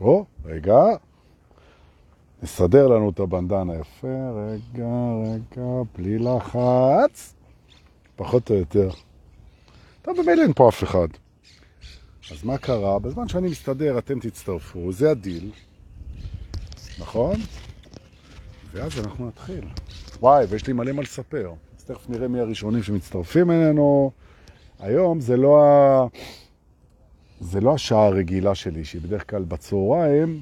או, רגע. נסדר לנו את הבנדנה יפה. רגע, רגע, בלי לחץ. פחות או יותר. טוב, במילא אין פה אף אחד. אז מה קרה? בזמן שאני מסתדר אתם תצטרפו, זה הדיל, נכון? ואז אנחנו נתחיל. וואי, ויש לי מלא מה לספר. אז תכף נראה מי הראשונים שמצטרפים אלינו. היום זה לא, ה... זה לא השעה הרגילה שלי, שהיא בדרך כלל בצהריים,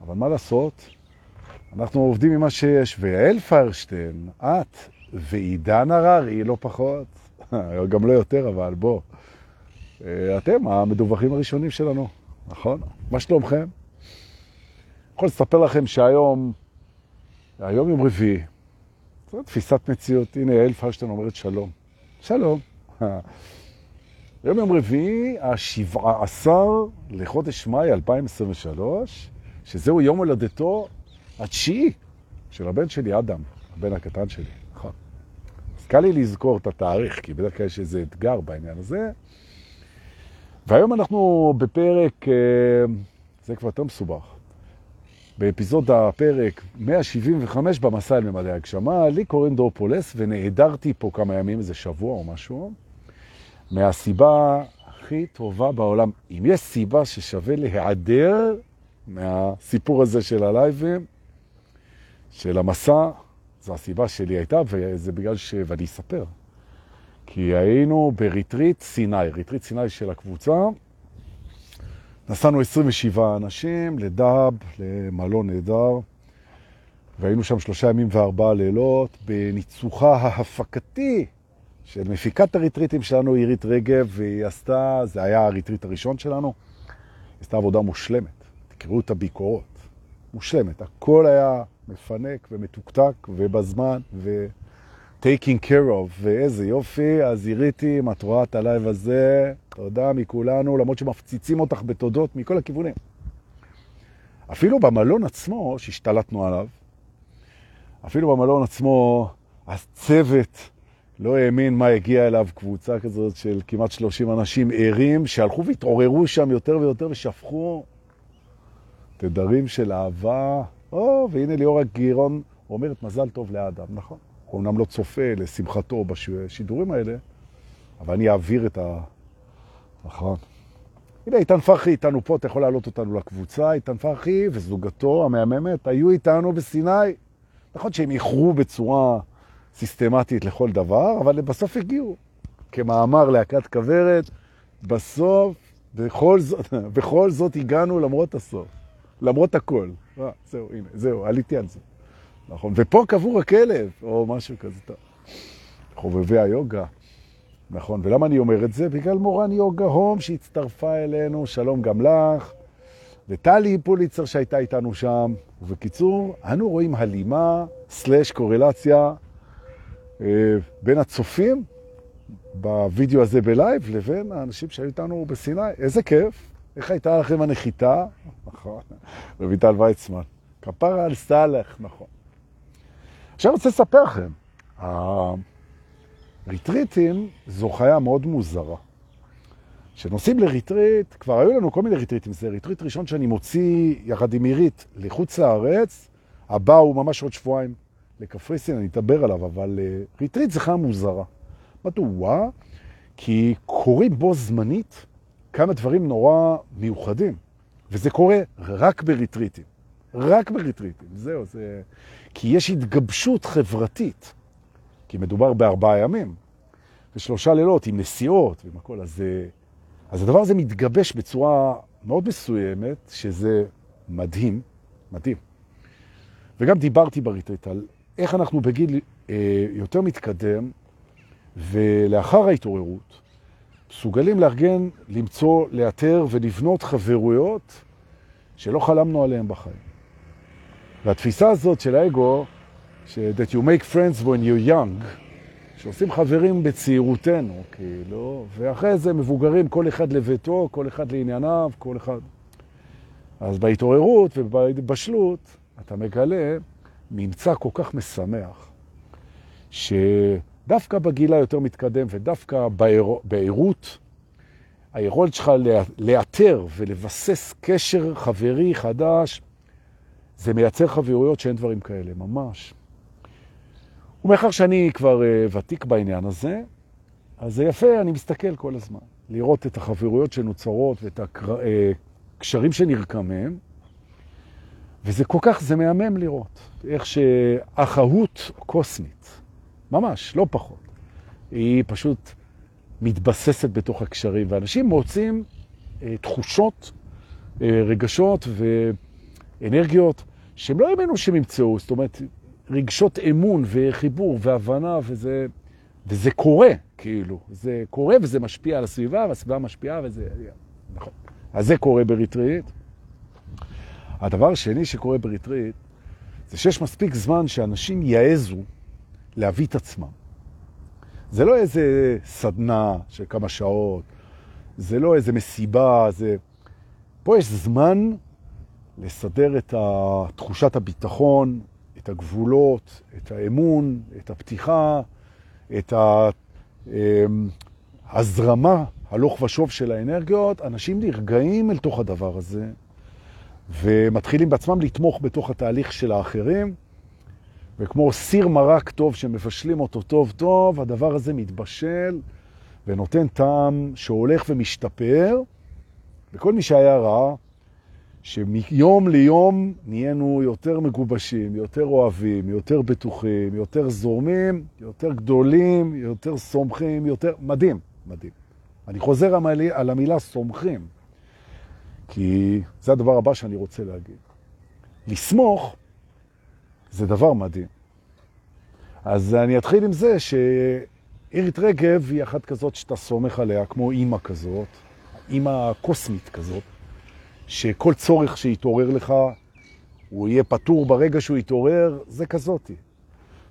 אבל מה לעשות? אנחנו עובדים עם מה שיש, ויעל פיירשטיין, את ועידן הררי, לא פחות, גם לא יותר, אבל בוא. אתם המדווחים הראשונים שלנו, נכון? מה שלומכם? יכול לספר לכם שהיום, היום יום רביעי, זו תפיסת מציאות. הנה, יעל פרשטיין אומרת שלום. שלום. היום יום רביעי, השבעה עשר לחודש מאי 2023, שזהו יום הולדתו התשיעי של הבן שלי, אדם, הבן הקטן שלי. נכון. אז קל לי לזכור את התאריך, כי בדרך כלל יש איזה אתגר בעניין הזה. והיום אנחנו בפרק, זה כבר יותר מסובך, באפיזוד הפרק 175 במסע אל ממדי הגשמה, לי קוראים דור פולס ונעדרתי פה כמה ימים, איזה שבוע או משהו, מהסיבה הכי טובה בעולם. אם יש סיבה ששווה להיעדר מהסיפור הזה של הלייבים, של המסע, זו הסיבה שלי הייתה, וזה בגלל ש... ואני אספר. כי היינו בריטריט סיני, ריטריט סיני של הקבוצה. נסענו 27 אנשים לדהב, למלון נהדר, והיינו שם שלושה ימים וארבעה לילות בניצוחה ההפקתי של מפיקת הריטריטים שלנו, עירית רגב, והיא עשתה, זה היה הריטריט הראשון שלנו, היא עשתה עבודה מושלמת. תקראו את הביקורות. מושלמת. הכל היה מפנק ומתוקתק ובזמן ו... taking care of, ואיזה יופי, אז עירית, אם את רואה את הלייב הזה, תודה מכולנו, למרות שמפציצים אותך בתודות מכל הכיוונים. אפילו במלון עצמו, שהשתלטנו עליו, אפילו במלון עצמו, הצוות לא האמין מה הגיע אליו, קבוצה כזאת של כמעט 30 אנשים ערים, שהלכו והתעוררו שם יותר ויותר ושפכו תדרים של אהבה. או, והנה ליאור הגירון אומרת מזל טוב לאדם, נכון? הוא אומנם לא צופה לשמחתו בשידורים האלה, אבל אני אעביר את ה... נכון. הנה, איתן פרחי איתנו פה, אתה יכול להעלות אותנו לקבוצה. איתן פרחי וזוגתו המהממת היו איתנו בסיני. נכון שהם איחרו בצורה סיסטמטית לכל דבר, אבל בסוף הגיעו. כמאמר להקת כוורת, בסוף, בכל זאת, בכל זאת הגענו למרות הסוף. למרות הכל. אה, זהו, הנה, זהו, עליתי על זה. נכון, ופה קבור הכלב, או משהו כזה. טוב. חובבי היוגה. נכון, ולמה אני אומר את זה? בגלל מורן יוגה הום שהצטרפה אלינו, שלום גם לך, וטלי פוליצר שהייתה איתנו שם. ובקיצור, אנו רואים הלימה, סלש קורלציה, בין הצופים בווידאו הזה בלייב לבין האנשים שהיו איתנו בסיני. איזה כיף. איך הייתה לכם הנחיתה? נכון, רויטל ויצמן. כפרה עלייך, נכון. עכשיו אני רוצה לספר לכם, הריטריטים זו חיה מאוד מוזרה. כשנוסעים לריטריט, כבר היו לנו כל מיני ריטריטים, זה ריטריט ראשון שאני מוציא יחד עם עירית לחוץ לארץ, הבא הוא ממש עוד שבועיים לקפריסין, אני אדבר עליו, אבל אה, ריטריט זה חיה מוזרה. מדוע? כי קורים בו זמנית כמה דברים נורא מיוחדים, וזה קורה רק בריטריטים. רק בריטריטים, זהו, זה... כי יש התגבשות חברתית, כי מדובר בארבעה ימים, ושלושה לילות עם נסיעות ועם הכל, אז, אז הדבר הזה מתגבש בצורה מאוד מסוימת, שזה מדהים, מדהים. וגם דיברתי בריטריט על איך אנחנו בגיל אה, יותר מתקדם, ולאחר ההתעוררות, מסוגלים לארגן, למצוא, לאתר ולבנות חברויות שלא חלמנו עליהן בחיים. והתפיסה הזאת של האגו, ש- that you make friends when you're young, שעושים חברים בצעירותנו, כאילו, ואחרי זה מבוגרים, כל אחד לביתו, כל אחד לענייניו, כל אחד. אז בהתעוררות ובהתבשלות, אתה מגלה ממצא כל כך משמח, שדווקא בגילה יותר מתקדם ודווקא בעירות, היכולת שלך לאתר ולבסס קשר חברי חדש, זה מייצר חברויות שאין דברים כאלה, ממש. ומאחר שאני כבר uh, ותיק בעניין הזה, אז זה יפה, אני מסתכל כל הזמן. לראות את החברויות שנוצרות ואת הקשרים אה, שנרקם וזה כל כך, זה מהמם לראות. איך שאחהות קוסמית, ממש, לא פחות, היא פשוט מתבססת בתוך הקשרים, ואנשים מוצאים אה, תחושות, אה, רגשות ואנרגיות שהם לא האמינו שהם ימצאו, זאת אומרת, רגשות אמון וחיבור והבנה, וזה, וזה קורה, כאילו. זה קורה וזה משפיע על הסביבה, והסביבה משפיעה וזה... נכון. אז זה קורה בריטריט. הדבר השני שקורה בריטריט, זה שיש מספיק זמן שאנשים יעזו להביא את עצמם. זה לא איזה סדנה של כמה שעות, זה לא איזה מסיבה, זה... פה יש זמן לסדר את תחושת הביטחון, את הגבולות, את האמון, את הפתיחה, את ההזרמה הלוך ושוב של האנרגיות. אנשים נרגעים אל תוך הדבר הזה, ומתחילים בעצמם לתמוך בתוך התהליך של האחרים. וכמו סיר מרק טוב שמבשלים אותו טוב טוב, הדבר הזה מתבשל ונותן טעם שהולך ומשתפר, וכל מי שהיה רע, שמיום ליום נהיינו יותר מגובשים, יותר אוהבים, יותר בטוחים, יותר זורמים, יותר גדולים, יותר סומכים, יותר... מדהים, מדהים. אני חוזר על המילה סומכים, כי זה הדבר הבא שאני רוצה להגיד. לסמוך זה דבר מדהים. אז אני אתחיל עם זה שאירית רגב היא אחת כזאת שאתה סומך עליה, כמו אימא כזאת, אימא קוסמית כזאת, שכל צורך שיתעורר לך, הוא יהיה פתור ברגע שהוא יתעורר, זה כזאתי.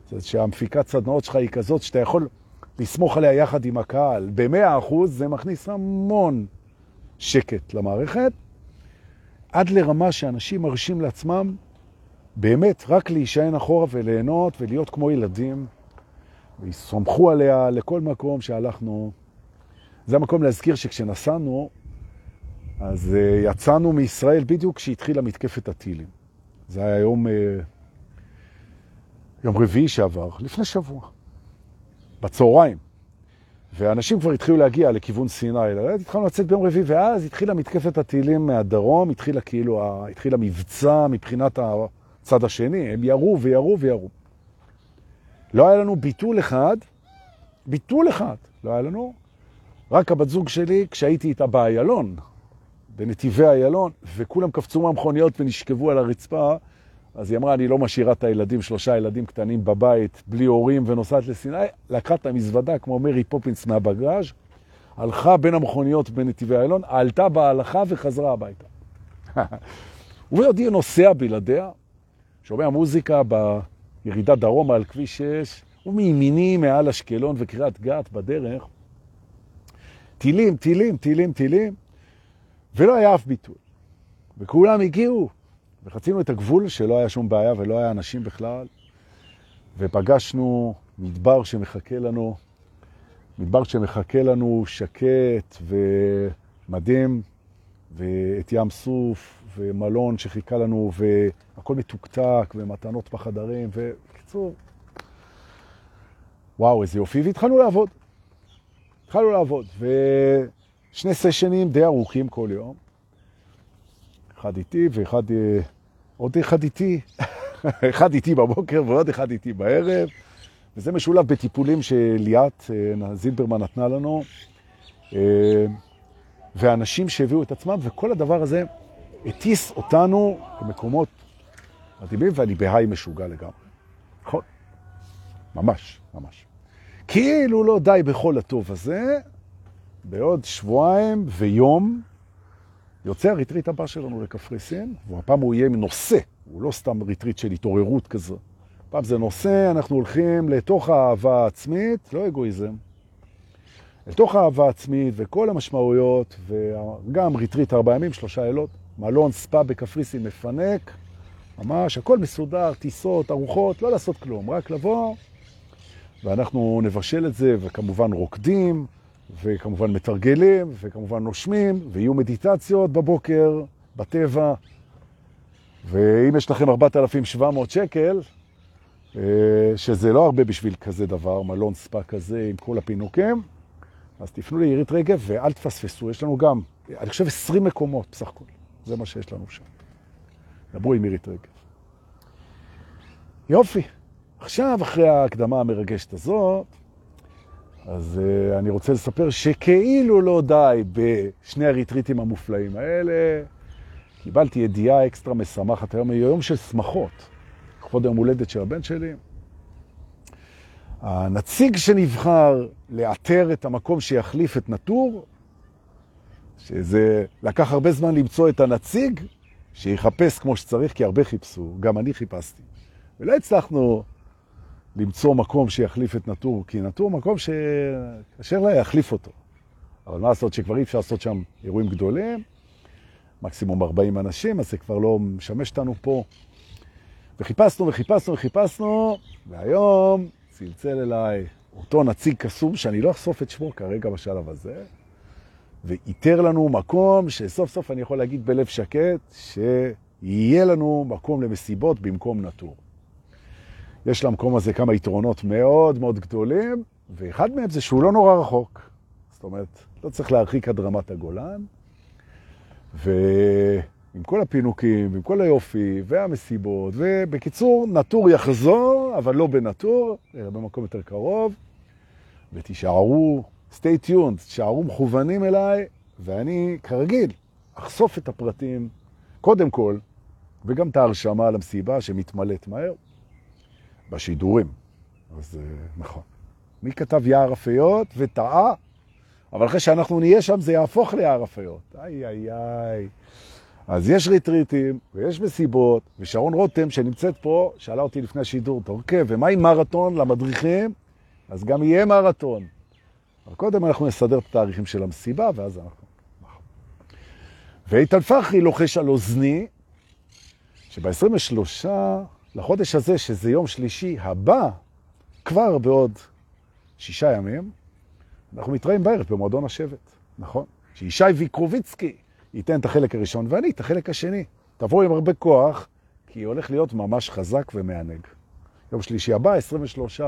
זאת אומרת שהמפיקת סדנאות שלך היא כזאת שאתה יכול לסמוך עליה יחד עם הקהל. במאה אחוז זה מכניס המון שקט למערכת, עד לרמה שאנשים מרשים לעצמם באמת רק להישען אחורה וליהנות ולהיות כמו ילדים, ויסמכו עליה לכל מקום שהלכנו. זה המקום להזכיר שכשנסענו, אז uh, יצאנו מישראל בדיוק כשהתחילה מתקפת הטילים. זה היה יום, uh, יום רביעי שעבר, לפני שבוע, בצהריים. ואנשים כבר התחילו להגיע לכיוון סיני. התחלנו לצאת ביום רביעי, ואז התחילה מתקפת הטילים מהדרום, התחילה כאילו, התחיל המבצע מבחינת הצד השני. הם ירו וירו וירו. לא היה לנו ביטול אחד, ביטול אחד לא היה לנו, רק הבת זוג שלי, כשהייתי איתה באיילון, בנתיבי איילון, וכולם קפצו מהמכוניות ונשכבו על הרצפה, אז היא אמרה, אני לא משאירה את הילדים, שלושה ילדים קטנים בבית, בלי הורים, ונוסעת לסיני, לקחה את המזוודה, כמו מרי פופינס מהבגראז', הלכה בין המכוניות בנתיבי איילון, עלתה בהלכה וחזרה הביתה. ועוד היא נוסע בלעדיה, שומע מוזיקה בירידה דרומה על כביש 6, ומימיני מעל אשקלון וקריאת גת בדרך, טילים, טילים, טילים, טילים, ולא היה אף ביטוי. וכולם הגיעו, וחצינו את הגבול שלא היה שום בעיה ולא היה אנשים בכלל, ופגשנו מדבר שמחכה לנו, מדבר שמחכה לנו שקט ומדהים, ואת ים סוף, ומלון שחיכה לנו, והכל מתוקתק, ומתנות בחדרים, ובקיצור, וואו, איזה יופי, והתחלנו לעבוד. התחלנו לעבוד, ושני סשנים די ארוכים כל יום. אחד איתי ואחד, אה, עוד אחד איתי, אחד איתי בבוקר ועוד אחד איתי בערב, וזה משולב בטיפולים שליאת אה, זילברמן נתנה לנו, אה, ואנשים שהביאו את עצמם, וכל הדבר הזה הטיס אותנו למקומות מדהימים, ואני בהיי משוגע לגמרי. נכון? ממש, ממש. כאילו לא די בכל הטוב הזה, בעוד שבועיים ויום יוצא הריטריט הבא שלנו לקפריסין, והפעם הוא יהיה נושא, הוא לא סתם ריטריט של התעוררות כזו. הפעם זה נושא, אנחנו הולכים לתוך האהבה העצמית, לא אגואיזם, לתוך האהבה העצמית וכל המשמעויות, וגם ריטריט ארבע ימים, שלושה לילות, מלון ספא בקפריסין מפנק, ממש הכל מסודר, טיסות, ארוחות, לא לעשות כלום, רק לבוא, ואנחנו נבשל את זה, וכמובן רוקדים, וכמובן מתרגלים, וכמובן נושמים, ויהיו מדיטציות בבוקר, בטבע. ואם יש לכם 4,700 שקל, אה, שזה לא הרבה בשביל כזה דבר, מלון ספא כזה עם כל הפינוקים, אז תפנו לעירית רגב ואל תפספסו. יש לנו גם, אני חושב, 20 מקומות בסך הכל. זה מה שיש לנו שם. דברו עם עירית רגב. יופי. עכשיו, אחרי ההקדמה המרגשת הזאת, אז uh, אני רוצה לספר שכאילו לא די בשני הריטריטים המופלאים האלה, קיבלתי ידיעה אקסטרה משמחת היום, יום של שמחות, לכבוד היום הולדת של הבן שלי. הנציג שנבחר לאתר את המקום שיחליף את נטור, שזה לקח הרבה זמן למצוא את הנציג, שיחפש כמו שצריך, כי הרבה חיפשו, גם אני חיפשתי. ולא הצלחנו למצוא מקום שיחליף את נטור, כי נטור מקום שקשה לה להחליף אותו. אבל מה לעשות שכבר אי אפשר לעשות שם אירועים גדולים, מקסימום 40 אנשים, אז זה כבר לא משמש אותנו פה. וחיפשנו וחיפשנו וחיפשנו, והיום צלצל אליי אותו נציג קסום, שאני לא אחשוף את שמו כרגע בשלב הזה, ואיתר לנו מקום שסוף סוף אני יכול להגיד בלב שקט, שיהיה לנו מקום למסיבות במקום נטור. יש למקום הזה כמה יתרונות מאוד מאוד גדולים, ואחד מהם זה שהוא לא נורא רחוק. זאת אומרת, לא צריך להרחיק עד רמת הגולן, ועם כל הפינוקים, ועם כל היופי, והמסיבות, ובקיצור, נטור יחזור, אבל לא בנטור, אלא במקום יותר קרוב, ותישארו, stay tuned, תישארו מכוונים אליי, ואני, כרגיל, אחשוף את הפרטים, קודם כל, וגם את ההרשמה למסיבה שמתמלאת מהר. בשידורים. אז אה, נכון. מי כתב יער אפיות וטעה? אבל אחרי שאנחנו נהיה שם זה יהפוך ליער אפיות. איי איי איי. אז יש ריטריטים ויש מסיבות, ושרון רותם שנמצאת פה, שאלה אותי לפני השידור, אוקיי, ומה עם מרתון למדריכים? אז גם יהיה מרתון. אבל קודם אנחנו נסדר את התאריכים של המסיבה, ואז אנחנו... ואיתן פחרי לוחש על אוזני, שב-23 לחודש הזה, שזה יום שלישי הבא, כבר בעוד שישה ימים, אנחנו מתראים בערב במועדון השבט, נכון? שישי ויקרוביצקי ייתן את החלק הראשון ואני את החלק השני. תבואו עם הרבה כוח, כי הולך להיות ממש חזק ומענג. יום שלישי הבא, 23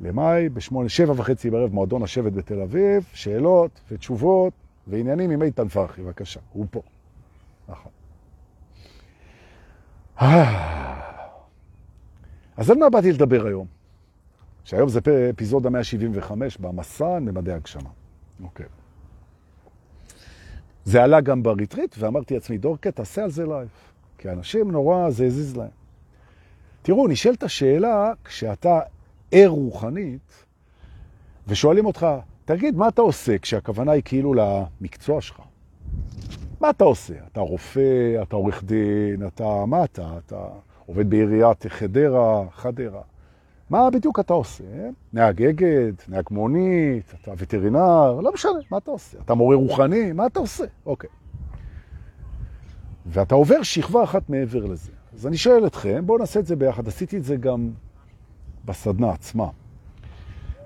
למאי, בשמונה, שבע וחצי בערב, מועדון השבט בתל אביב, שאלות ותשובות ועניינים עם איתן פרחי, בבקשה, הוא פה. נכון. אז על מה באתי לדבר היום? שהיום זה אפיזודה 175 במסע ממדי הגשמה. אוקיי. זה עלה גם ב retreat, ואמרתי לעצמי, דורקה, תעשה על זה live. כי אנשים נורא, זה הזיז להם. תראו, נשאלת השאלה, כשאתה ער רוחנית, ושואלים אותך, תגיד, מה אתה עושה כשהכוונה היא כאילו למקצוע שלך? מה אתה עושה? אתה רופא, אתה עורך דין, אתה, מה אתה? אתה עובד בעיריית חדרה, חדרה. מה בדיוק אתה עושה? נהג אגד, נהג מונית, אתה וטרינר, לא משנה, מה אתה עושה? אתה מורה רוחני, מה אתה עושה? אוקיי. ואתה עובר שכבה אחת מעבר לזה. אז אני שואל אתכם, בואו נעשה את זה ביחד. עשיתי את זה גם בסדנה עצמה.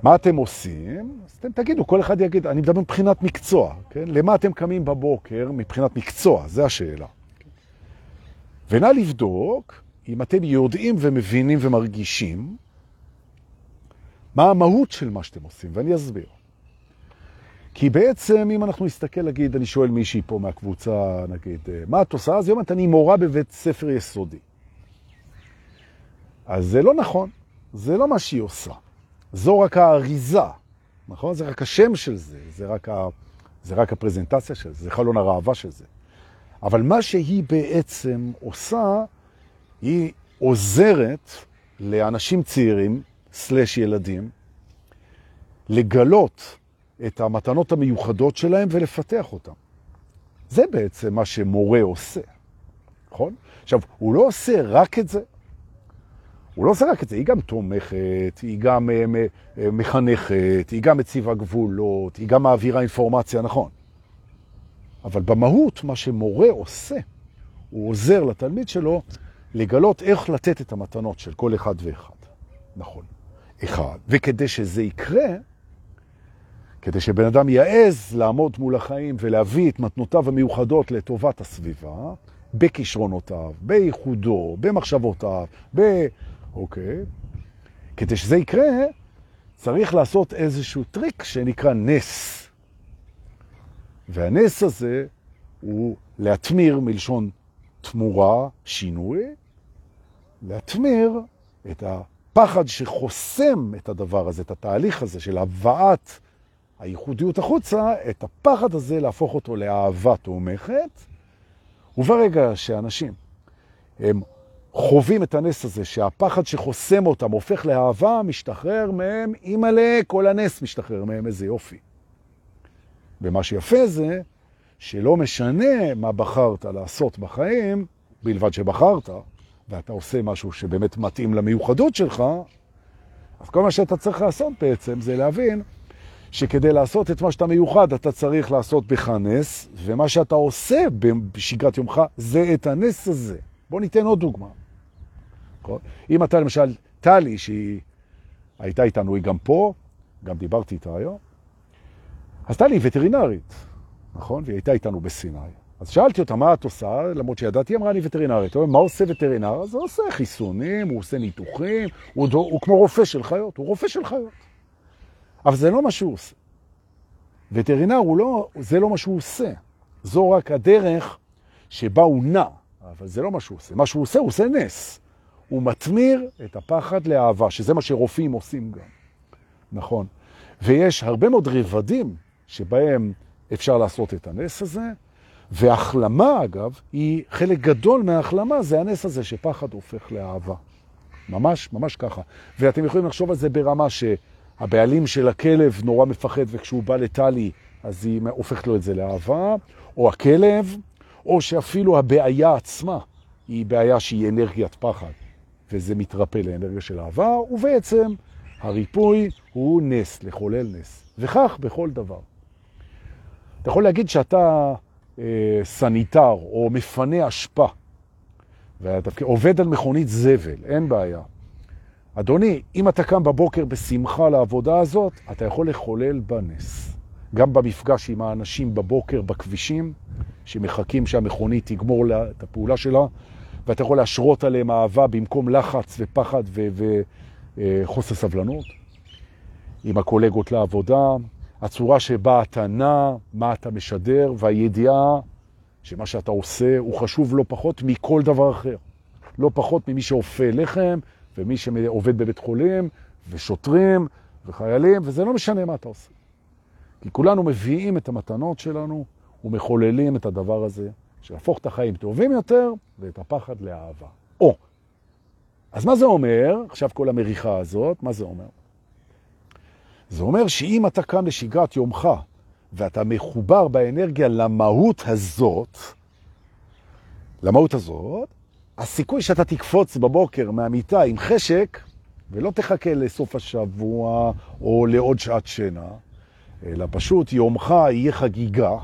מה אתם עושים? אז אתם תגידו, כל אחד יגיד, אני מדבר מבחינת מקצוע, כן? למה אתם קמים בבוקר מבחינת מקצוע? זה השאלה. ונא לבדוק אם אתם יודעים ומבינים ומרגישים מה המהות של מה שאתם עושים, ואני אסביר. כי בעצם, אם אנחנו נסתכל, נגיד, אני שואל מישהי פה מהקבוצה, נגיד, מה את עושה? אז היא אומרת, אני מורה בבית ספר יסודי. אז זה לא נכון, זה לא מה שהיא עושה. זו רק האריזה, נכון? זה רק השם של זה, זה רק, ה... זה רק הפרזנטציה של זה, זה חלון הראווה של זה. אבל מה שהיא בעצם עושה, היא עוזרת לאנשים צעירים, סלש ילדים, לגלות את המתנות המיוחדות שלהם ולפתח אותם. זה בעצם מה שמורה עושה, נכון? עכשיו, הוא לא עושה רק את זה, הוא לא עושה רק את זה, היא גם תומכת, היא גם אה, אה, מחנכת, היא גם מציבה גבולות, היא גם מעבירה אינפורמציה, נכון. אבל במהות, מה שמורה עושה, הוא עוזר לתלמיד שלו לגלות איך לתת את המתנות של כל אחד ואחד. נכון. אחד. וכדי שזה יקרה, כדי שבן אדם יעז לעמוד מול החיים ולהביא את מתנותיו המיוחדות לטובת הסביבה, בכישרונותיו, בייחודו, במחשבותיו, ב... אוקיי? כדי שזה יקרה, צריך לעשות איזשהו טריק שנקרא נס. והנס הזה הוא להתמיר מלשון תמורה, שינוי, להתמיר את הפחד שחוסם את הדבר הזה, את התהליך הזה של הבאת הייחודיות החוצה, את הפחד הזה להפוך אותו לאהבה תומכת, וברגע שאנשים הם חווים את הנס הזה, שהפחד שחוסם אותם הופך לאהבה, משתחרר מהם, אימא'לה, כל הנס משתחרר מהם, איזה יופי. ומה שיפה זה שלא משנה מה בחרת לעשות בחיים, בלבד שבחרת, ואתה עושה משהו שבאמת מתאים למיוחדות שלך, אז כל מה שאתה צריך לעשות בעצם זה להבין שכדי לעשות את מה שאתה מיוחד, אתה צריך לעשות בך נס, ומה שאתה עושה בשגרת יומך זה את הנס הזה. בוא ניתן עוד דוגמה. אם אתה למשל, טלי, שהיא הייתה איתנו, היא גם פה, גם דיברתי איתה היום, אז טלי היא וטרינרית, נכון? והיא הייתה איתנו בסיני. אז שאלתי אותה, מה את עושה? למרות שידעתי, אמרה לי וטרינרית. מה עושה וטרינר? אז הוא עושה חיסונים, הוא עושה ניתוחים, הוא, הוא כמו רופא של חיות, הוא רופא של חיות. אבל זה לא מה שהוא עושה. וטרינר לא, זה לא מה שהוא עושה. זו רק הדרך שבה הוא נע, אבל זה לא מה שהוא עושה. מה שהוא עושה, הוא עושה נס. הוא מתמיר את הפחד לאהבה, שזה מה שרופאים עושים גם. נכון. ויש הרבה מאוד רבדים שבהם אפשר לעשות את הנס הזה, והחלמה, אגב, היא חלק גדול מההחלמה, זה הנס הזה שפחד הופך לאהבה. ממש, ממש ככה. ואתם יכולים לחשוב על זה ברמה שהבעלים של הכלב נורא מפחד, וכשהוא בא לטלי, אז היא הופכת לו את זה לאהבה, או הכלב, או שאפילו הבעיה עצמה היא בעיה שהיא אנרגיית פחד, וזה מתרפא לאנרגיה של אהבה, ובעצם הריפוי הוא נס, לחולל נס. וכך בכל דבר. אתה יכול להגיד שאתה סניטר או מפנה אשפה, ואתה עובד על מכונית זבל, אין בעיה. אדוני, אם אתה קם בבוקר בשמחה לעבודה הזאת, אתה יכול לחולל בנס. גם במפגש עם האנשים בבוקר בכבישים, שמחכים שהמכונית תגמור את הפעולה שלה, ואתה יכול להשרות עליהם אהבה במקום לחץ ופחד וחוסר אה, סבלנות. עם הקולגות לעבודה, הצורה שבה אתה נע, מה אתה משדר, והידיעה שמה שאתה עושה הוא חשוב לא פחות מכל דבר אחר. לא פחות ממי שאופה לחם, ומי שעובד בבית חולים, ושוטרים, וחיילים, וזה לא משנה מה אתה עושה. כי כולנו מביאים את המתנות שלנו ומחוללים את הדבר הזה, שיהפוך את החיים טובים יותר ואת הפחד לאהבה. או, אז מה זה אומר, עכשיו כל המריחה הזאת, מה זה אומר? זה אומר שאם אתה קם לשגרת יומך, ואתה מחובר באנרגיה למהות הזאת, למהות הזאת, הסיכוי שאתה תקפוץ בבוקר מהמיטה עם חשק, ולא תחכה לסוף השבוע או לעוד שעת שינה, אלא פשוט יומך יהיה חגיגה,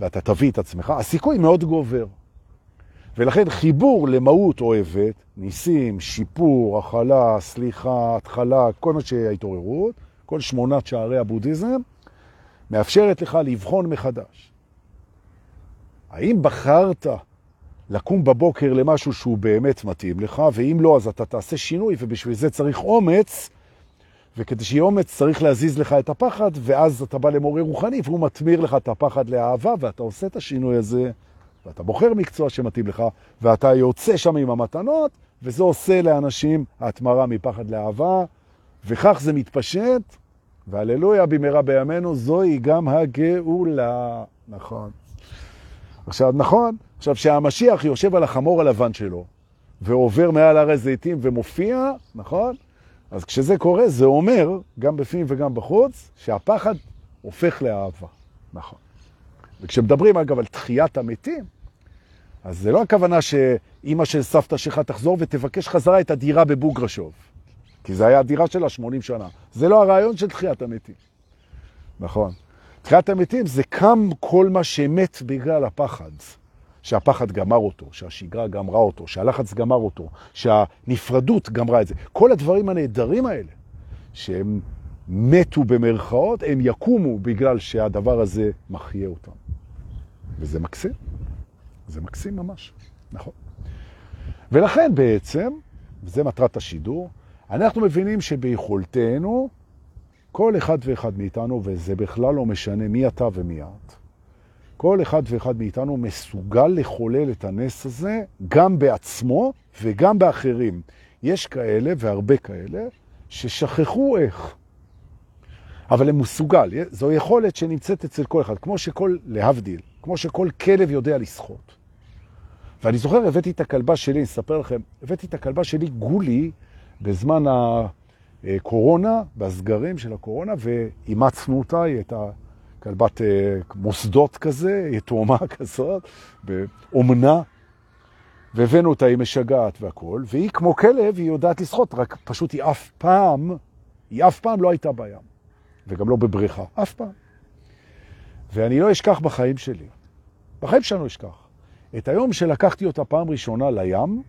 ואתה תביא את עצמך, הסיכוי מאוד גובר. ולכן חיבור למהות אוהבת, ניסים, שיפור, הכלה, סליחה, התחלה, כל מה שההתעוררות, כל שמונת שערי הבודהיזם, מאפשרת לך לבחון מחדש. האם בחרת לקום בבוקר למשהו שהוא באמת מתאים לך, ואם לא, אז אתה תעשה שינוי, ובשביל זה צריך אומץ, וכדי שיהיה אומץ צריך להזיז לך את הפחד, ואז אתה בא למורה רוחני, והוא מתמיר לך את הפחד לאהבה, ואתה עושה את השינוי הזה, ואתה בוחר מקצוע שמתאים לך, ואתה יוצא שם עם המתנות, וזה עושה לאנשים התמרה מפחד לאהבה, וכך זה מתפשט, והללויה במהרה בימינו, זוהי גם הגאולה. נכון. עכשיו, נכון, עכשיו שהמשיח יושב על החמור הלבן שלו, ועובר מעל הרי זיתים ומופיע, נכון? אז כשזה קורה, זה אומר, גם בפנים וגם בחוץ, שהפחד הופך לאהבה. נכון. וכשמדברים, אגב, על תחיית המתים, אז זה לא הכוונה שאימא של סבתא שלך תחזור ותבקש חזרה את הדירה בבוגרשוב. כי זה היה הדירה שלה 80 שנה. זה לא הרעיון של תחיית המתים. נכון. תחיית המתים זה קם כל מה שמת בגלל הפחד. שהפחד גמר אותו, שהשגרה גמרה אותו, שהלחץ גמר אותו, שהנפרדות גמרה את זה. כל הדברים הנהדרים האלה, שהם מתו במרכאות, הם יקומו בגלל שהדבר הזה מחיה אותם. וזה מקסים. זה מקסים ממש, נכון. ולכן בעצם, וזה מטרת השידור, אנחנו מבינים שביכולתנו, כל אחד ואחד מאיתנו, וזה בכלל לא משנה מי אתה ומי את, כל אחד ואחד מאיתנו מסוגל לחולל את הנס הזה גם בעצמו וגם באחרים. יש כאלה, והרבה כאלה, ששכחו איך. אבל הם מסוגל, זו יכולת שנמצאת אצל כל אחד, כמו שכל, להבדיל, כמו שכל כלב יודע לשחות. ואני זוכר, הבאתי את הכלבה שלי, אני אספר לכם, הבאתי את הכלבה שלי, גולי, בזמן הקורונה, בסגרים של הקורונה, ואימצנו אותה, היא הייתה כלבת אה, מוסדות כזה, יתומה כזאת, באומנה, והבאנו אותה, היא משגעת והכל, והיא כמו כלב, היא יודעת לשחות, רק פשוט היא אף פעם, היא אף פעם לא הייתה בים, וגם לא בבריכה, אף פעם. ואני לא אשכח בחיים שלי, בחיים שלנו אשכח, את היום שלקחתי אותה פעם ראשונה לים,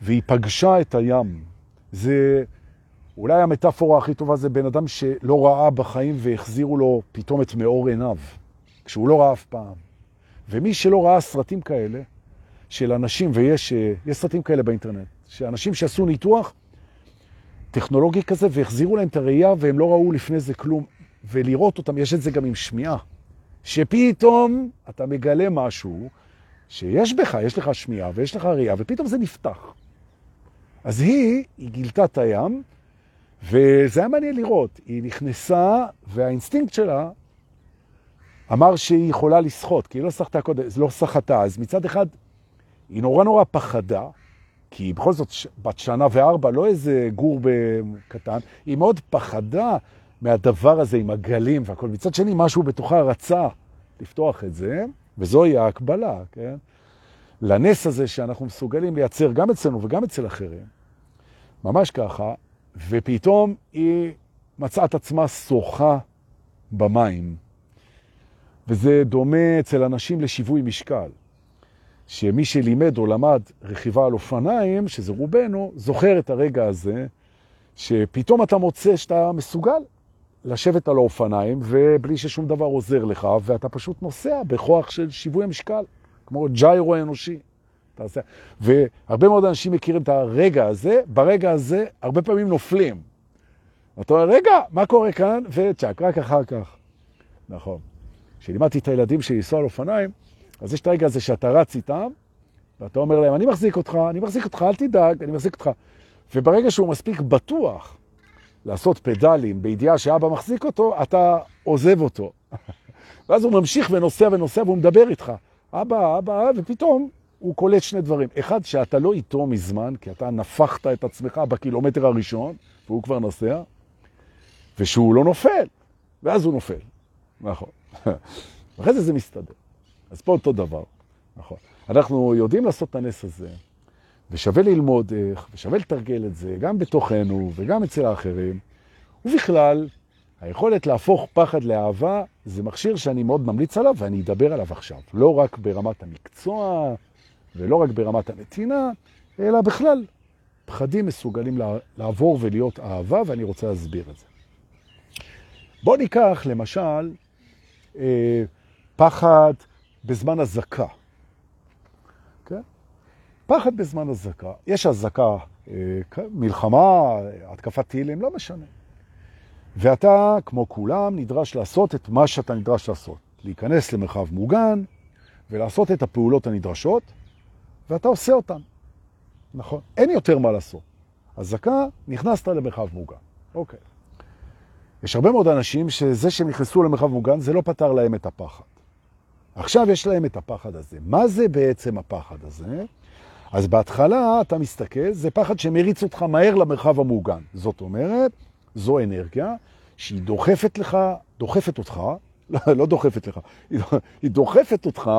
והיא פגשה את הים. זה אולי המטאפורה הכי טובה זה בן אדם שלא ראה בחיים והחזירו לו פתאום את מאור עיניו, כשהוא לא ראה אף פעם. ומי שלא ראה סרטים כאלה, של אנשים, ויש יש סרטים כאלה באינטרנט, שאנשים שעשו ניתוח טכנולוגי כזה והחזירו להם את הראייה והם לא ראו לפני זה כלום, ולראות אותם, יש את זה גם עם שמיעה, שפתאום אתה מגלה משהו שיש בך, יש לך שמיעה ויש לך ראייה, ופתאום זה נפתח. אז היא, היא גילתה את הים, וזה היה מעניין לראות. היא נכנסה, והאינסטינקט שלה אמר שהיא יכולה לשחות, כי היא לא שחתה קודם, לא שחתה. אז מצד אחד, היא נורא נורא פחדה, כי בכל זאת בת שנה וארבע, לא איזה גור קטן, היא מאוד פחדה מהדבר הזה עם הגלים והכל. מצד שני, משהו בתוכה רצה לפתוח את זה, וזוהי ההקבלה, כן? לנס הזה שאנחנו מסוגלים לייצר גם אצלנו וגם אצל אחרים. ממש ככה, ופתאום היא מצאה את עצמה שוחה במים. וזה דומה אצל אנשים לשיווי משקל. שמי שלימד או למד רכיבה על אופניים, שזה רובנו, זוכר את הרגע הזה, שפתאום אתה מוצא שאתה מסוגל לשבת על האופניים, ובלי ששום דבר עוזר לך, ואתה פשוט נוסע בכוח של שיווי המשקל, כמו ג'יירו האנושי. תעשה. והרבה מאוד אנשים מכירים את הרגע הזה, ברגע הזה הרבה פעמים נופלים. אתה אומר, רגע, מה קורה כאן? וצ'ק, רק אחר כך. נכון. כשלימדתי את הילדים שלי לנסוע על אופניים, אז יש את הרגע הזה שאתה רץ איתם, ואתה אומר להם, אני מחזיק אותך, אני מחזיק אותך, אל תדאג, אני מחזיק אותך. וברגע שהוא מספיק בטוח לעשות פדלים בידיעה שאבא מחזיק אותו, אתה עוזב אותו. ואז הוא ממשיך ונוסע ונוסע והוא מדבר איתך. אבא, אבא, ופתאום הוא קולט שני דברים. אחד, שאתה לא איתו מזמן, כי אתה נפחת את עצמך בקילומטר הראשון, והוא כבר נוסע, ושהוא לא נופל, ואז הוא נופל. נכון. ואחרי זה זה מסתדר. אז פה אותו דבר, נכון. אנחנו יודעים לעשות את הנס הזה, ושווה ללמוד איך, ושווה לתרגל את זה, גם בתוכנו וגם אצל האחרים. ובכלל, היכולת להפוך פחד לאהבה זה מכשיר שאני מאוד ממליץ עליו, ואני אדבר עליו עכשיו. לא רק ברמת המקצוע, ולא רק ברמת הנתינה, אלא בכלל, פחדים מסוגלים לעבור ולהיות אהבה, ואני רוצה להסביר את זה. בואו ניקח למשל אה, פחד בזמן הזקה. כן? פחד בזמן הזקה. יש הזקה, אה, מלחמה, התקפת טילים, לא משנה. ואתה, כמו כולם, נדרש לעשות את מה שאתה נדרש לעשות. להיכנס למרחב מוגן ולעשות את הפעולות הנדרשות, ואתה עושה אותן. נכון. אין יותר מה לעשות. הזקה, נכנסת למרחב מוגן. אוקיי. יש הרבה מאוד אנשים שזה שהם נכנסו למרחב מוגן, זה לא פתר להם את הפחד. עכשיו יש להם את הפחד הזה. מה זה בעצם הפחד הזה? אז בהתחלה אתה מסתכל, זה פחד שמריץ אותך מהר למרחב המוגן. זאת אומרת, זו אנרגיה שהיא דוחפת לך, דוחפת אותך, לא, לא דוחפת לך, היא דוחפת אותך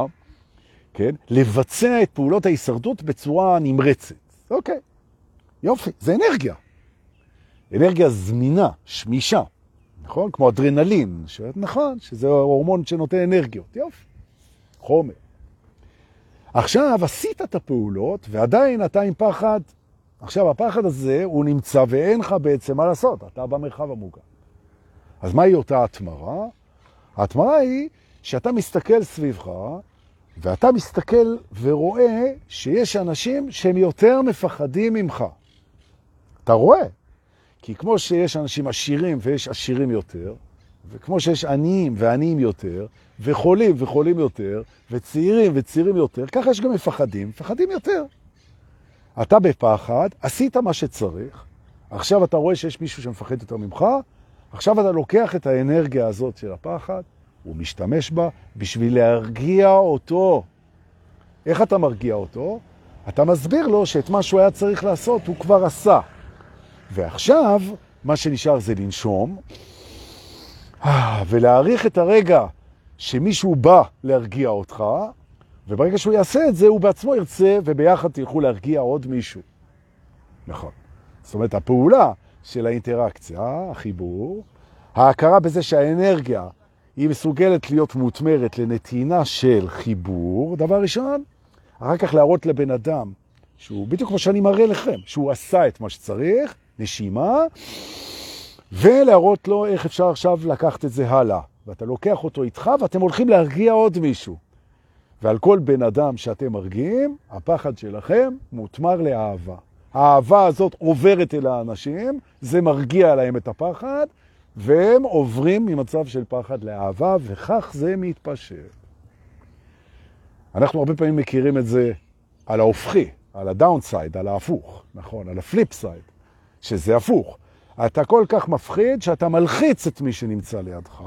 כן? לבצע את פעולות ההישרדות בצורה נמרצת. אוקיי, יופי, זה אנרגיה. אנרגיה זמינה, שמישה, נכון? כמו אדרנלין, ש... נכון, שזה הורמון שנותן אנרגיות, יופי, חומר. עכשיו עשית את הפעולות ועדיין אתה עם פחד. עכשיו הפחד הזה הוא נמצא ואין לך בעצם מה לעשות, אתה במרחב המוגן. אז מהי אותה התמרה? ההתמרה היא שאתה מסתכל סביבך, ואתה מסתכל ורואה שיש אנשים שהם יותר מפחדים ממך. אתה רואה. כי כמו שיש אנשים עשירים ויש עשירים יותר, וכמו שיש עניים ועניים יותר, וחולים וחולים יותר, וצעירים וצעירים יותר, ככה יש גם מפחדים, מפחדים יותר. אתה בפחד, עשית מה שצריך, עכשיו אתה רואה שיש מישהו שמפחד יותר ממך, עכשיו אתה לוקח את האנרגיה הזאת של הפחד, הוא משתמש בה בשביל להרגיע אותו. איך אתה מרגיע אותו? אתה מסביר לו שאת מה שהוא היה צריך לעשות הוא כבר עשה. ועכשיו, מה שנשאר זה לנשום, ולהעריך את הרגע שמישהו בא להרגיע אותך, וברגע שהוא יעשה את זה, הוא בעצמו ירצה, וביחד תלכו להרגיע עוד מישהו. נכון. זאת אומרת, הפעולה של האינטראקציה, החיבור, ההכרה בזה שהאנרגיה היא מסוגלת להיות מותמרת לנתינה של חיבור, דבר ראשון, אחר כך להראות לבן אדם, שהוא בדיוק כמו שאני מראה לכם, שהוא עשה את מה שצריך, נשימה, ולהראות לו איך אפשר עכשיו לקחת את זה הלאה. ואתה לוקח אותו איתך ואתם הולכים להרגיע עוד מישהו. ועל כל בן אדם שאתם מרגיעים, הפחד שלכם מותמר לאהבה. האהבה הזאת עוברת אל האנשים, זה מרגיע להם את הפחד, והם עוברים ממצב של פחד לאהבה, וכך זה מתפשט. אנחנו הרבה פעמים מכירים את זה על ההופכי, על ה downside, על ההפוך, נכון, על ה flip side, שזה הפוך. אתה כל כך מפחד שאתה מלחיץ את מי שנמצא לידך,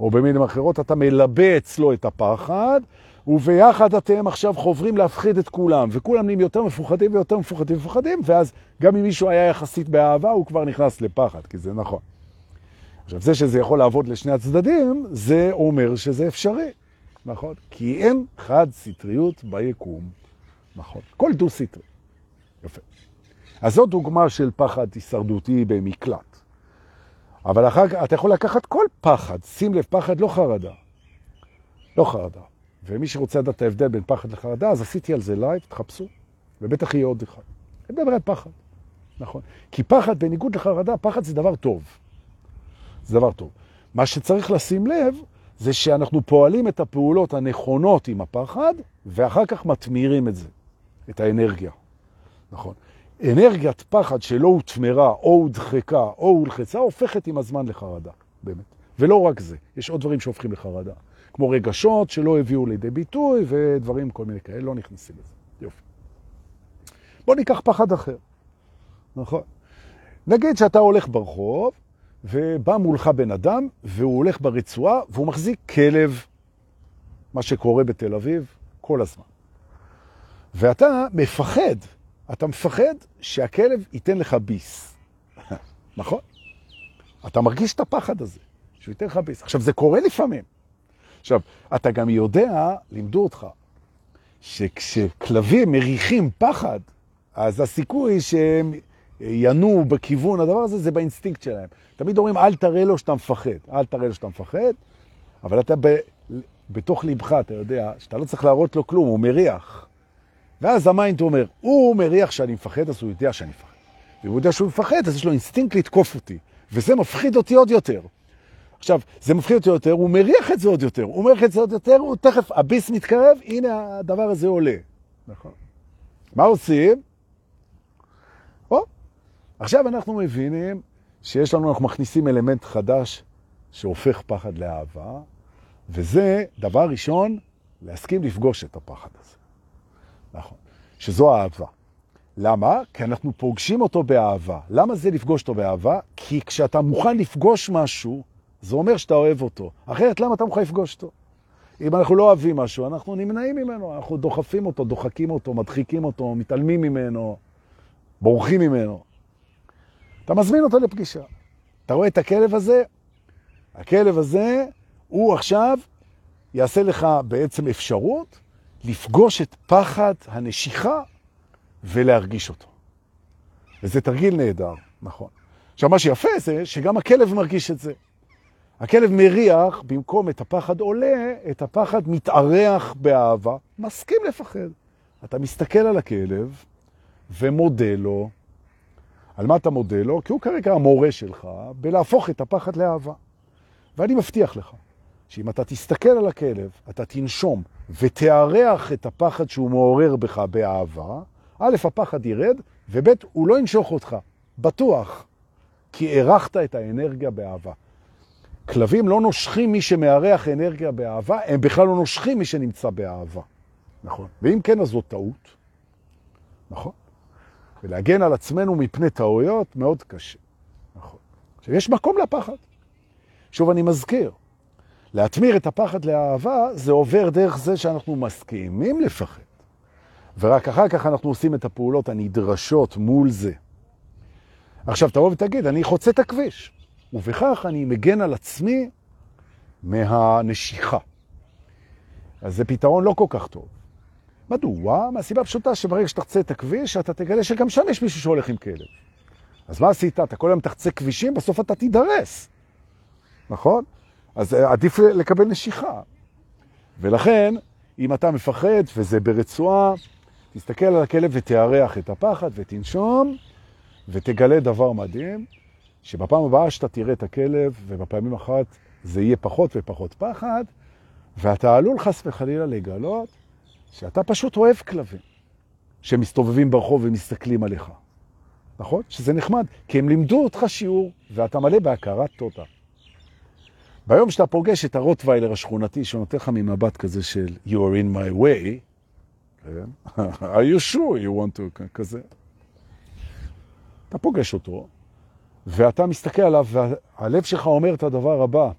או במילים אחרות אתה מלבה אצלו את הפחד, וביחד אתם עכשיו חוברים להפחיד את כולם, וכולם נהיים יותר מפוחדים ויותר מפוחדים ומפוחדים, ואז גם אם מישהו היה יחסית באהבה, הוא כבר נכנס לפחד, כי זה נכון. עכשיו, זה שזה יכול לעבוד לשני הצדדים, זה אומר שזה אפשרי, נכון? כי אין חד סטריות ביקום, נכון? כל דו סטרי. יפה. אז זו דוגמה של פחד הישרדותי במקלט. אבל אחר כך אתה יכול לקחת כל פחד, שים לב, פחד לא חרדה. לא חרדה. ומי שרוצה לדעת את ההבדל בין פחד לחרדה, אז עשיתי על זה live, תחפשו, ובטח יהיה עוד אחד. אני מדבר על פחד, נכון. כי פחד, בניגוד לחרדה, פחד זה דבר טוב. זה דבר טוב. מה שצריך לשים לב, זה שאנחנו פועלים את הפעולות הנכונות עם הפחד, ואחר כך מתמירים את זה, את האנרגיה. נכון. אנרגיית פחד שלא הותמרה או הודחקה או הולחצה, הופכת עם הזמן לחרדה, באמת. ולא רק זה, יש עוד דברים שהופכים לחרדה. כמו רגשות שלא הביאו לידי ביטוי ודברים כל מיני כאלה, לא נכנסים לזה. יופי. בוא ניקח פחד אחר, נכון? נגיד שאתה הולך ברחוב ובא מולך בן אדם והוא הולך ברצועה והוא מחזיק כלב, מה שקורה בתל אביב כל הזמן. ואתה מפחד, אתה מפחד שהכלב ייתן לך ביס, נכון? אתה מרגיש את הפחד הזה, שהוא ייתן לך ביס. עכשיו, זה קורה לפעמים. עכשיו, אתה גם יודע, לימדו אותך, שכשכלבים מריחים פחד, אז הסיכוי שהם ינועו בכיוון הדבר הזה, זה באינסטינקט שלהם. תמיד אומרים, אל תראה לו שאתה מפחד. אל תראה לו שאתה מפחד, אבל אתה ב... בתוך ליבך, אתה יודע, שאתה לא צריך להראות לו כלום, הוא מריח. ואז ה mind אומר, הוא מריח שאני מפחד, אז הוא יודע שאני מפחד. ואם הוא יודע שהוא מפחד, אז יש לו אינסטינקט לתקוף אותי. וזה מפחיד אותי עוד יותר. עכשיו, זה מפחיד אותי יותר, הוא מריח את זה עוד יותר, הוא מריח את זה עוד יותר, הוא תכף, הביס מתקרב, הנה הדבר הזה עולה. נכון. מה עושים? עכשיו אנחנו מבינים שיש לנו, אנחנו מכניסים אלמנט חדש שהופך פחד לאהבה, וזה, דבר ראשון, להסכים לפגוש את הפחד הזה. נכון. שזו האהבה. למה? כי אנחנו פוגשים אותו באהבה. למה זה לפגוש אותו באהבה? כי כשאתה מוכן לפגוש משהו, זה אומר שאתה אוהב אותו. אחרת, למה אתה מוכן לפגוש אותו? אם אנחנו לא אוהבים משהו, אנחנו נמנעים ממנו, אנחנו דוחפים אותו, דוחקים אותו, מדחיקים אותו, מתעלמים ממנו, בורחים ממנו. אתה מזמין אותו לפגישה. אתה רואה את הכלב הזה? הכלב הזה, הוא עכשיו יעשה לך בעצם אפשרות לפגוש את פחד הנשיכה ולהרגיש אותו. וזה תרגיל נהדר, נכון. עכשיו, מה שיפה זה שגם הכלב מרגיש את זה. הכלב מריח, במקום את הפחד עולה, את הפחד מתארח באהבה, מסכים לפחד. אתה מסתכל על הכלב ומודה לו על מה אתה מודה לו? כי הוא כרגע המורה שלך בלהפוך את הפחד לאהבה. ואני מבטיח לך שאם אתה תסתכל על הכלב, אתה תנשום ותארח את הפחד שהוא מעורר בך באהבה, א', הפחד ירד, וב', הוא לא ינשוך אותך, בטוח, כי ערכת את האנרגיה באהבה. כלבים לא נושכים מי שמארח אנרגיה באהבה, הם בכלל לא נושכים מי שנמצא באהבה. נכון. ואם כן, אז זאת טעות. נכון. ולהגן על עצמנו מפני טעויות מאוד קשה. נכון. עכשיו, יש מקום לפחד. שוב, אני מזכיר, להתמיר את הפחד לאהבה, זה עובר דרך זה שאנחנו מסכימים לפחד. ורק אחר כך אנחנו עושים את הפעולות הנדרשות מול זה. עכשיו, תבוא ותגיד, אני חוצה את הכביש, ובכך אני מגן על עצמי מהנשיכה. אז זה פתרון לא כל כך טוב. מדוע? מהסיבה פשוטה שברגע שתחצה את הכביש, אתה תגלה שגם שם יש מישהו שהולך עם כלב. אז מה עשית? אתה כל היום תחצה כבישים, בסוף אתה תידרס. נכון? אז עדיף לקבל נשיכה. ולכן, אם אתה מפחד וזה ברצועה, תסתכל על הכלב ותארח את הפחד ותנשום, ותגלה דבר מדהים, שבפעם הבאה שאתה תראה את הכלב, ובפעמים אחת זה יהיה פחות ופחות פחד, ואתה עלול חס וחלילה לגלות שאתה פשוט אוהב כלבים שמסתובבים ברחוב ומסתכלים עליך. נכון? שזה נחמד, כי הם לימדו אותך שיעור, ואתה מלא בהכרת תודה. ביום שאתה פוגש את הרוטוויילר השכונתי שנותן לך ממבט כזה של You are in my way, כן? are you sure you want to, כזה. אתה פוגש אותו, ואתה מסתכל עליו, והלב שלך אומר את הדבר הבא.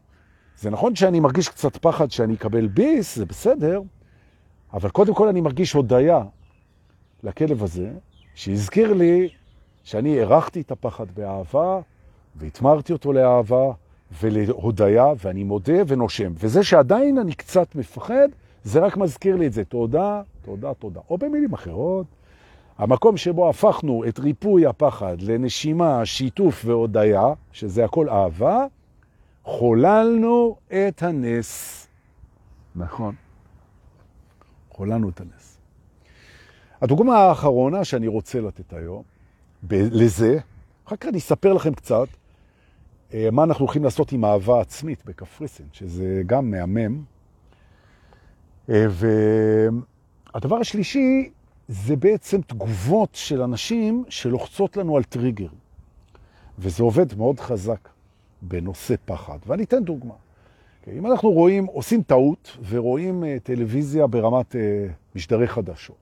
זה נכון שאני מרגיש קצת פחד שאני אקבל ביס, זה בסדר, אבל קודם כל אני מרגיש הודיה לכלב הזה, שהזכיר לי שאני ערכתי את הפחד באהבה, והתמרתי אותו לאהבה ולהודיה, ואני מודה ונושם. וזה שעדיין אני קצת מפחד, זה רק מזכיר לי את זה. תודה, תודה, תודה. או במילים אחרות, המקום שבו הפכנו את ריפוי הפחד לנשימה, שיתוף והודיה, שזה הכל אהבה, חוללנו את הנס. נכון. חוללנו את הנס. הדוגמה האחרונה שאני רוצה לתת היום, לזה, אחר כך אני אספר לכם קצת אה, מה אנחנו הולכים לעשות עם אהבה עצמית בקפריסין, שזה גם מהמם. אה, והדבר השלישי זה בעצם תגובות של אנשים שלוחצות לנו על טריגר. וזה עובד מאוד חזק בנושא פחד. ואני אתן דוגמה. אוקיי, אם אנחנו רואים, עושים טעות ורואים אה, טלוויזיה ברמת אה, משדרי חדשות,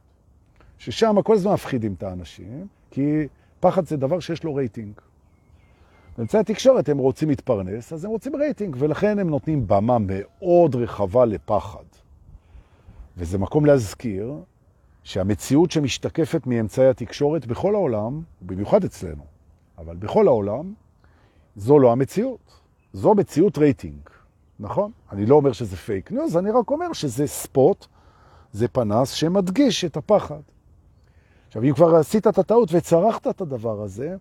ששם כל הזמן מפחידים את האנשים, כי פחד זה דבר שיש לו רייטינג. באמצעי התקשורת הם רוצים להתפרנס, אז הם רוצים רייטינג, ולכן הם נותנים במה מאוד רחבה לפחד. וזה מקום להזכיר שהמציאות שמשתקפת מאמצעי התקשורת בכל העולם, במיוחד אצלנו, אבל בכל העולם, זו לא המציאות. זו מציאות רייטינג, נכון? אני לא אומר שזה fake news, אני רק אומר שזה spot, זה פנס שמדגיש את הפחד. עכשיו, אם כבר עשית את הטעות וצרכת את הדבר הזה,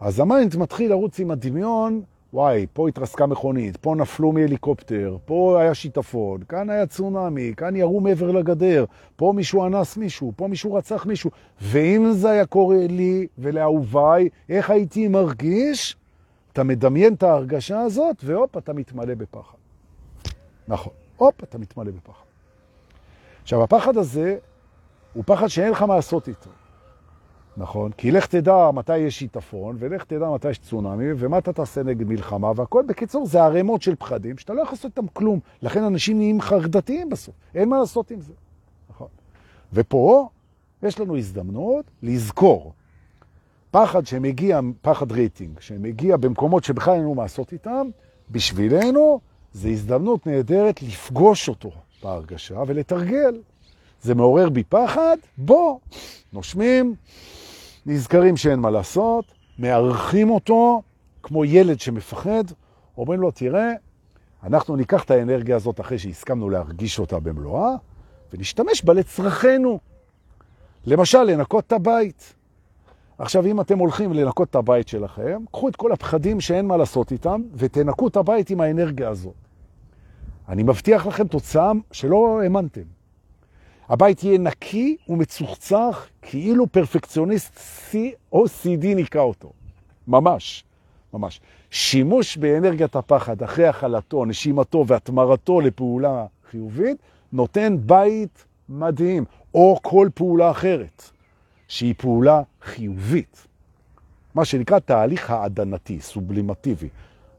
אז ה mind מתחיל לרוץ עם הדמיון, וואי, פה התרסקה מכונית, פה נפלו מהליקופטר, פה היה שיטפון, כאן היה צונאמי, כאן ירו מעבר לגדר, פה מישהו אנס מישהו, פה מישהו רצח מישהו. ואם זה היה קורה לי ולאהוביי, איך הייתי מרגיש? אתה מדמיין את ההרגשה הזאת, והופ, אתה מתמלא בפחד. נכון, הופ, אתה מתמלא בפחד. עכשיו, הפחד הזה הוא פחד שאין לך מה לעשות איתו. נכון? כי לך תדע מתי יש שיטפון, ולך תדע מתי יש צונאמי, ומה אתה תעשה נגד מלחמה, והכל בקיצור זה הרמות של פחדים, שאתה לא יכול לעשות איתם כלום. לכן אנשים נהיים חרדתיים בסוף, אין מה לעשות עם זה. נכון? ופה יש לנו הזדמנות לזכור פחד שמגיע, פחד רייטינג, שמגיע במקומות שבכלל אין לנו מה לעשות איתם, בשבילנו זה הזדמנות נהדרת לפגוש אותו בהרגשה ולתרגל. זה מעורר בי פחד, בוא, נושמים, נזכרים שאין מה לעשות, מערכים אותו כמו ילד שמפחד, אומרים לו, תראה, אנחנו ניקח את האנרגיה הזאת אחרי שהסכמנו להרגיש אותה במלואה, ונשתמש בה לצרכנו. למשל, לנקות את הבית. עכשיו, אם אתם הולכים לנקות את הבית שלכם, קחו את כל הפחדים שאין מה לעשות איתם, ותנקו את הבית עם האנרגיה הזאת. אני מבטיח לכם תוצאה שלא האמנתם. הבית יהיה נקי ומצוחצח, כאילו פרפקציוניסט COCD נקרא אותו. ממש, ממש. שימוש באנרגיית הפחד אחרי החלתו, נשימתו והתמרתו לפעולה חיובית, נותן בית מדהים, או כל פעולה אחרת, שהיא פעולה חיובית. מה שנקרא תהליך העדנתי, סובלימטיבי.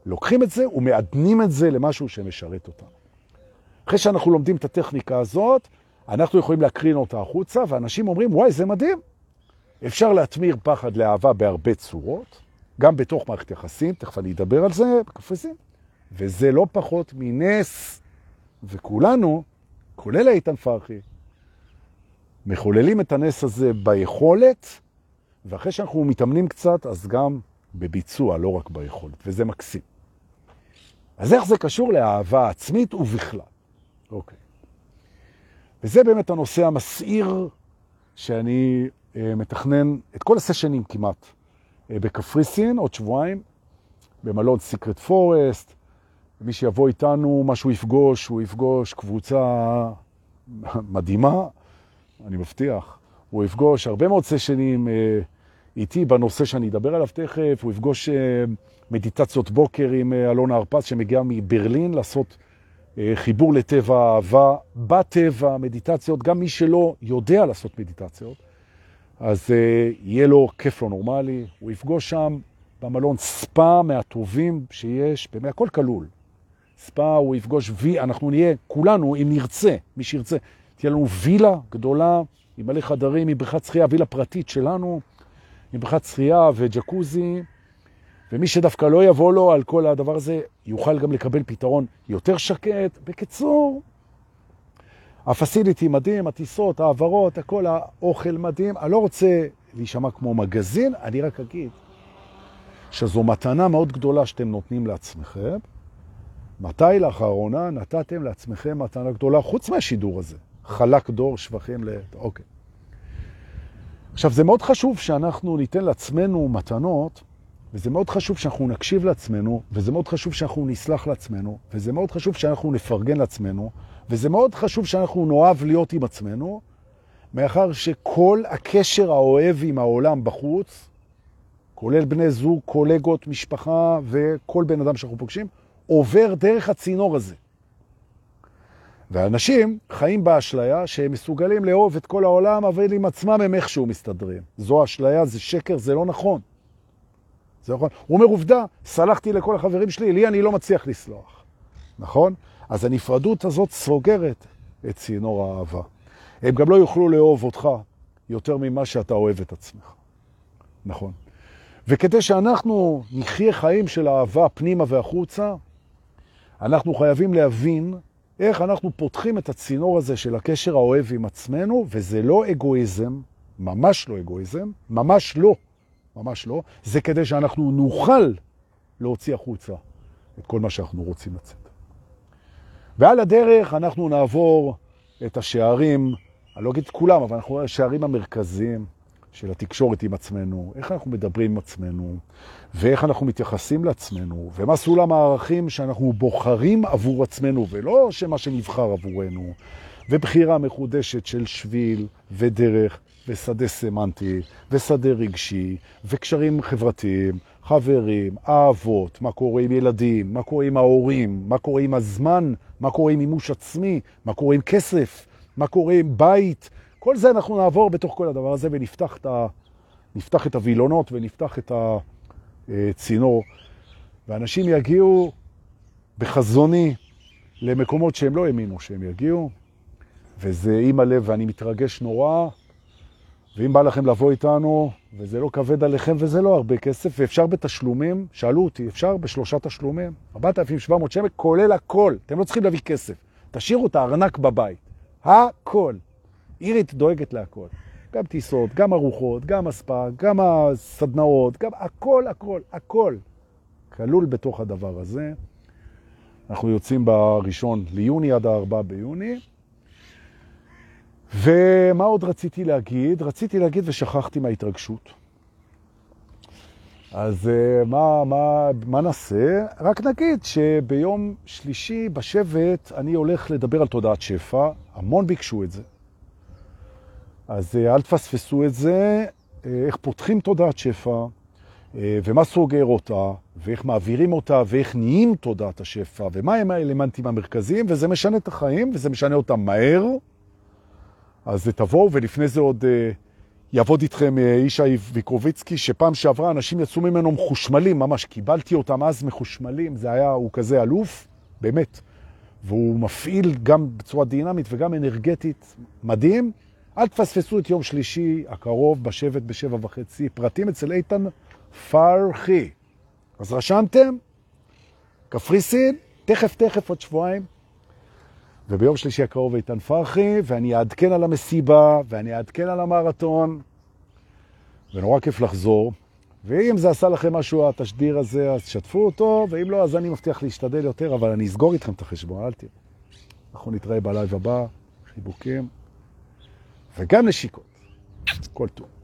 לוקחים את זה ומעדנים את זה למשהו שמשרת אותנו. אחרי שאנחנו לומדים את הטכניקה הזאת, אנחנו יכולים להקרין אותה החוצה, ואנשים אומרים, וואי, זה מדהים. אפשר להתמיר פחד לאהבה בהרבה צורות, גם בתוך מערכת יחסים, תכף אני אדבר על זה בקפריסין, וזה לא פחות מנס, וכולנו, כולל איתן פרחי, מחוללים את הנס הזה ביכולת, ואחרי שאנחנו מתאמנים קצת, אז גם בביצוע, לא רק ביכולת, וזה מקסים. אז איך זה קשור לאהבה עצמית ובכלל? אוקיי. וזה באמת הנושא המסעיר שאני אה, מתכנן את כל הסשנים כמעט אה, בקפריסין, עוד שבועיים, במלון סיקרט פורסט. מי שיבוא איתנו, מה שהוא יפגוש, הוא יפגוש קבוצה מדהימה, אני מבטיח. הוא יפגוש הרבה מאוד סשנים אה, איתי בנושא שאני אדבר עליו תכף, הוא יפגוש מדיטציות בוקר עם אלונה הרפז שמגיעה מברלין לעשות חיבור לטבע אהבה, בטבע, מדיטציות, גם מי שלא יודע לעשות מדיטציות, אז uh, יהיה לו כיף לא נורמלי, הוא יפגוש שם במלון ספא מהטובים שיש, באמת הכל כלול. ספא, הוא יפגוש וי, אנחנו נהיה, כולנו, אם נרצה, מי שירצה, תהיה לנו וילה גדולה עם מלא חדרים, עם בריכת שחייה, וילה פרטית שלנו, עם בריכת שחייה וג'קוזי, ומי שדווקא לא יבוא לו על כל הדבר הזה, יוכל גם לקבל פתרון יותר שקט. בקיצור, הפסיליטי מדהים, הטיסות, העברות, הכל, האוכל מדהים. אני לא רוצה להישמע כמו מגזין, אני רק אגיד שזו מתנה מאוד גדולה שאתם נותנים לעצמכם. מתי לאחרונה נתתם לעצמכם מתנה גדולה, חוץ מהשידור הזה? חלק דור שבחים ל... אוקיי. עכשיו, זה מאוד חשוב שאנחנו ניתן לעצמנו מתנות וזה מאוד חשוב שאנחנו נקשיב לעצמנו, וזה מאוד חשוב שאנחנו נסלח לעצמנו, וזה מאוד חשוב שאנחנו נפרגן לעצמנו, וזה מאוד חשוב שאנחנו נאהב להיות עם עצמנו, מאחר שכל הקשר האוהב עם העולם בחוץ, כולל בני זוג, קולגות, משפחה וכל בן אדם שאנחנו פוגשים, עובר דרך הצינור הזה. ואנשים חיים באשליה שהם מסוגלים לאהוב את כל העולם, אבל עם עצמם הם איכשהו מסתדרים. זו אשליה, זה שקר, זה לא נכון. זה נכון. הוא אומר, עובדה, סלחתי לכל החברים שלי, לי אני לא מצליח לסלוח. נכון? אז הנפרדות הזאת סוגרת את צינור האהבה. הם גם לא יוכלו לאהוב אותך יותר ממה שאתה אוהב את עצמך. נכון. וכדי שאנחנו נחיה חיים של אהבה פנימה והחוצה, אנחנו חייבים להבין איך אנחנו פותחים את הצינור הזה של הקשר האוהב עם עצמנו, וזה לא אגואיזם, ממש לא אגואיזם, ממש לא. ממש לא. זה כדי שאנחנו נוכל להוציא החוצה את כל מה שאנחנו רוצים לצאת. ועל הדרך אנחנו נעבור את השערים, אני לא אגיד כולם, אבל אנחנו השערים המרכזיים של התקשורת עם עצמנו, איך אנחנו מדברים עם עצמנו, ואיך אנחנו מתייחסים לעצמנו, ומה סולם הערכים שאנחנו בוחרים עבור עצמנו, ולא שמה שנבחר עבורנו, ובחירה מחודשת של שביל ודרך ושדה סמנטי, ושדה רגשי, וקשרים חברתיים, חברים, אהבות, מה קורה עם ילדים, מה קורה עם ההורים, מה קורה עם הזמן, מה קורה עם מימוש עצמי, מה קורה עם כסף, מה קורה עם בית. כל זה אנחנו נעבור בתוך כל הדבר הזה ונפתח את, ה... נפתח את הווילונות ונפתח את הצינור, ואנשים יגיעו בחזוני למקומות שהם לא האמינו שהם יגיעו, וזה עם הלב, ואני מתרגש נורא, ואם בא לכם לבוא איתנו, וזה לא כבד עליכם וזה לא הרבה כסף, ואפשר בתשלומים, שאלו אותי, אפשר בשלושה תשלומים, 4,700 שמק, כולל הכל, אתם לא צריכים להביא כסף, תשאירו את הארנק בבית, הכל. אירית דואגת להכל, גם טיסות, גם ארוחות, גם הספא, גם הסדנאות, גם הכל, הכל, הכל, כלול בתוך הדבר הזה. אנחנו יוצאים בראשון ליוני עד הארבע ביוני. ומה עוד רציתי להגיד? רציתי להגיד ושכחתי מההתרגשות. אז אה, מה, מה, מה נעשה? רק נגיד שביום שלישי בשבט אני הולך לדבר על תודעת שפע, המון ביקשו את זה. אז אה, אל תפספסו את זה, אה, איך פותחים תודעת שפע, ומה סוגר אותה, ואיך מעבירים אותה, ואיך נהיים תודעת השפע, ומה הם האלמנטים המרכזיים, וזה משנה את החיים, וזה משנה אותם מהר. אז תבואו, ולפני זה עוד יעבוד איתכם ישי ויקרוביצקי, שפעם שעברה אנשים יצאו ממנו מחושמלים, ממש קיבלתי אותם אז מחושמלים, זה היה, הוא כזה אלוף, באמת. והוא מפעיל גם בצורה דינמית וגם אנרגטית מדהים. אל תפספסו את יום שלישי הקרוב בשבט בשבע וחצי, פרטים אצל איתן פרחי. אז רשמתם? קפריסין, תכף תכף עוד שבועיים. וביום שלישי הקרוב איתן פרחי, ואני אעדכן על המסיבה, ואני אעדכן על המרתון, ונורא כיף לחזור. ואם זה עשה לכם משהו, התשדיר הזה, אז שתפו אותו, ואם לא, אז אני מבטיח להשתדל יותר, אבל אני אסגור איתכם את החשבון, אל תראו. אנחנו נתראה בלייב הבא, חיבוקים, וגם נשיקות. כל טוב.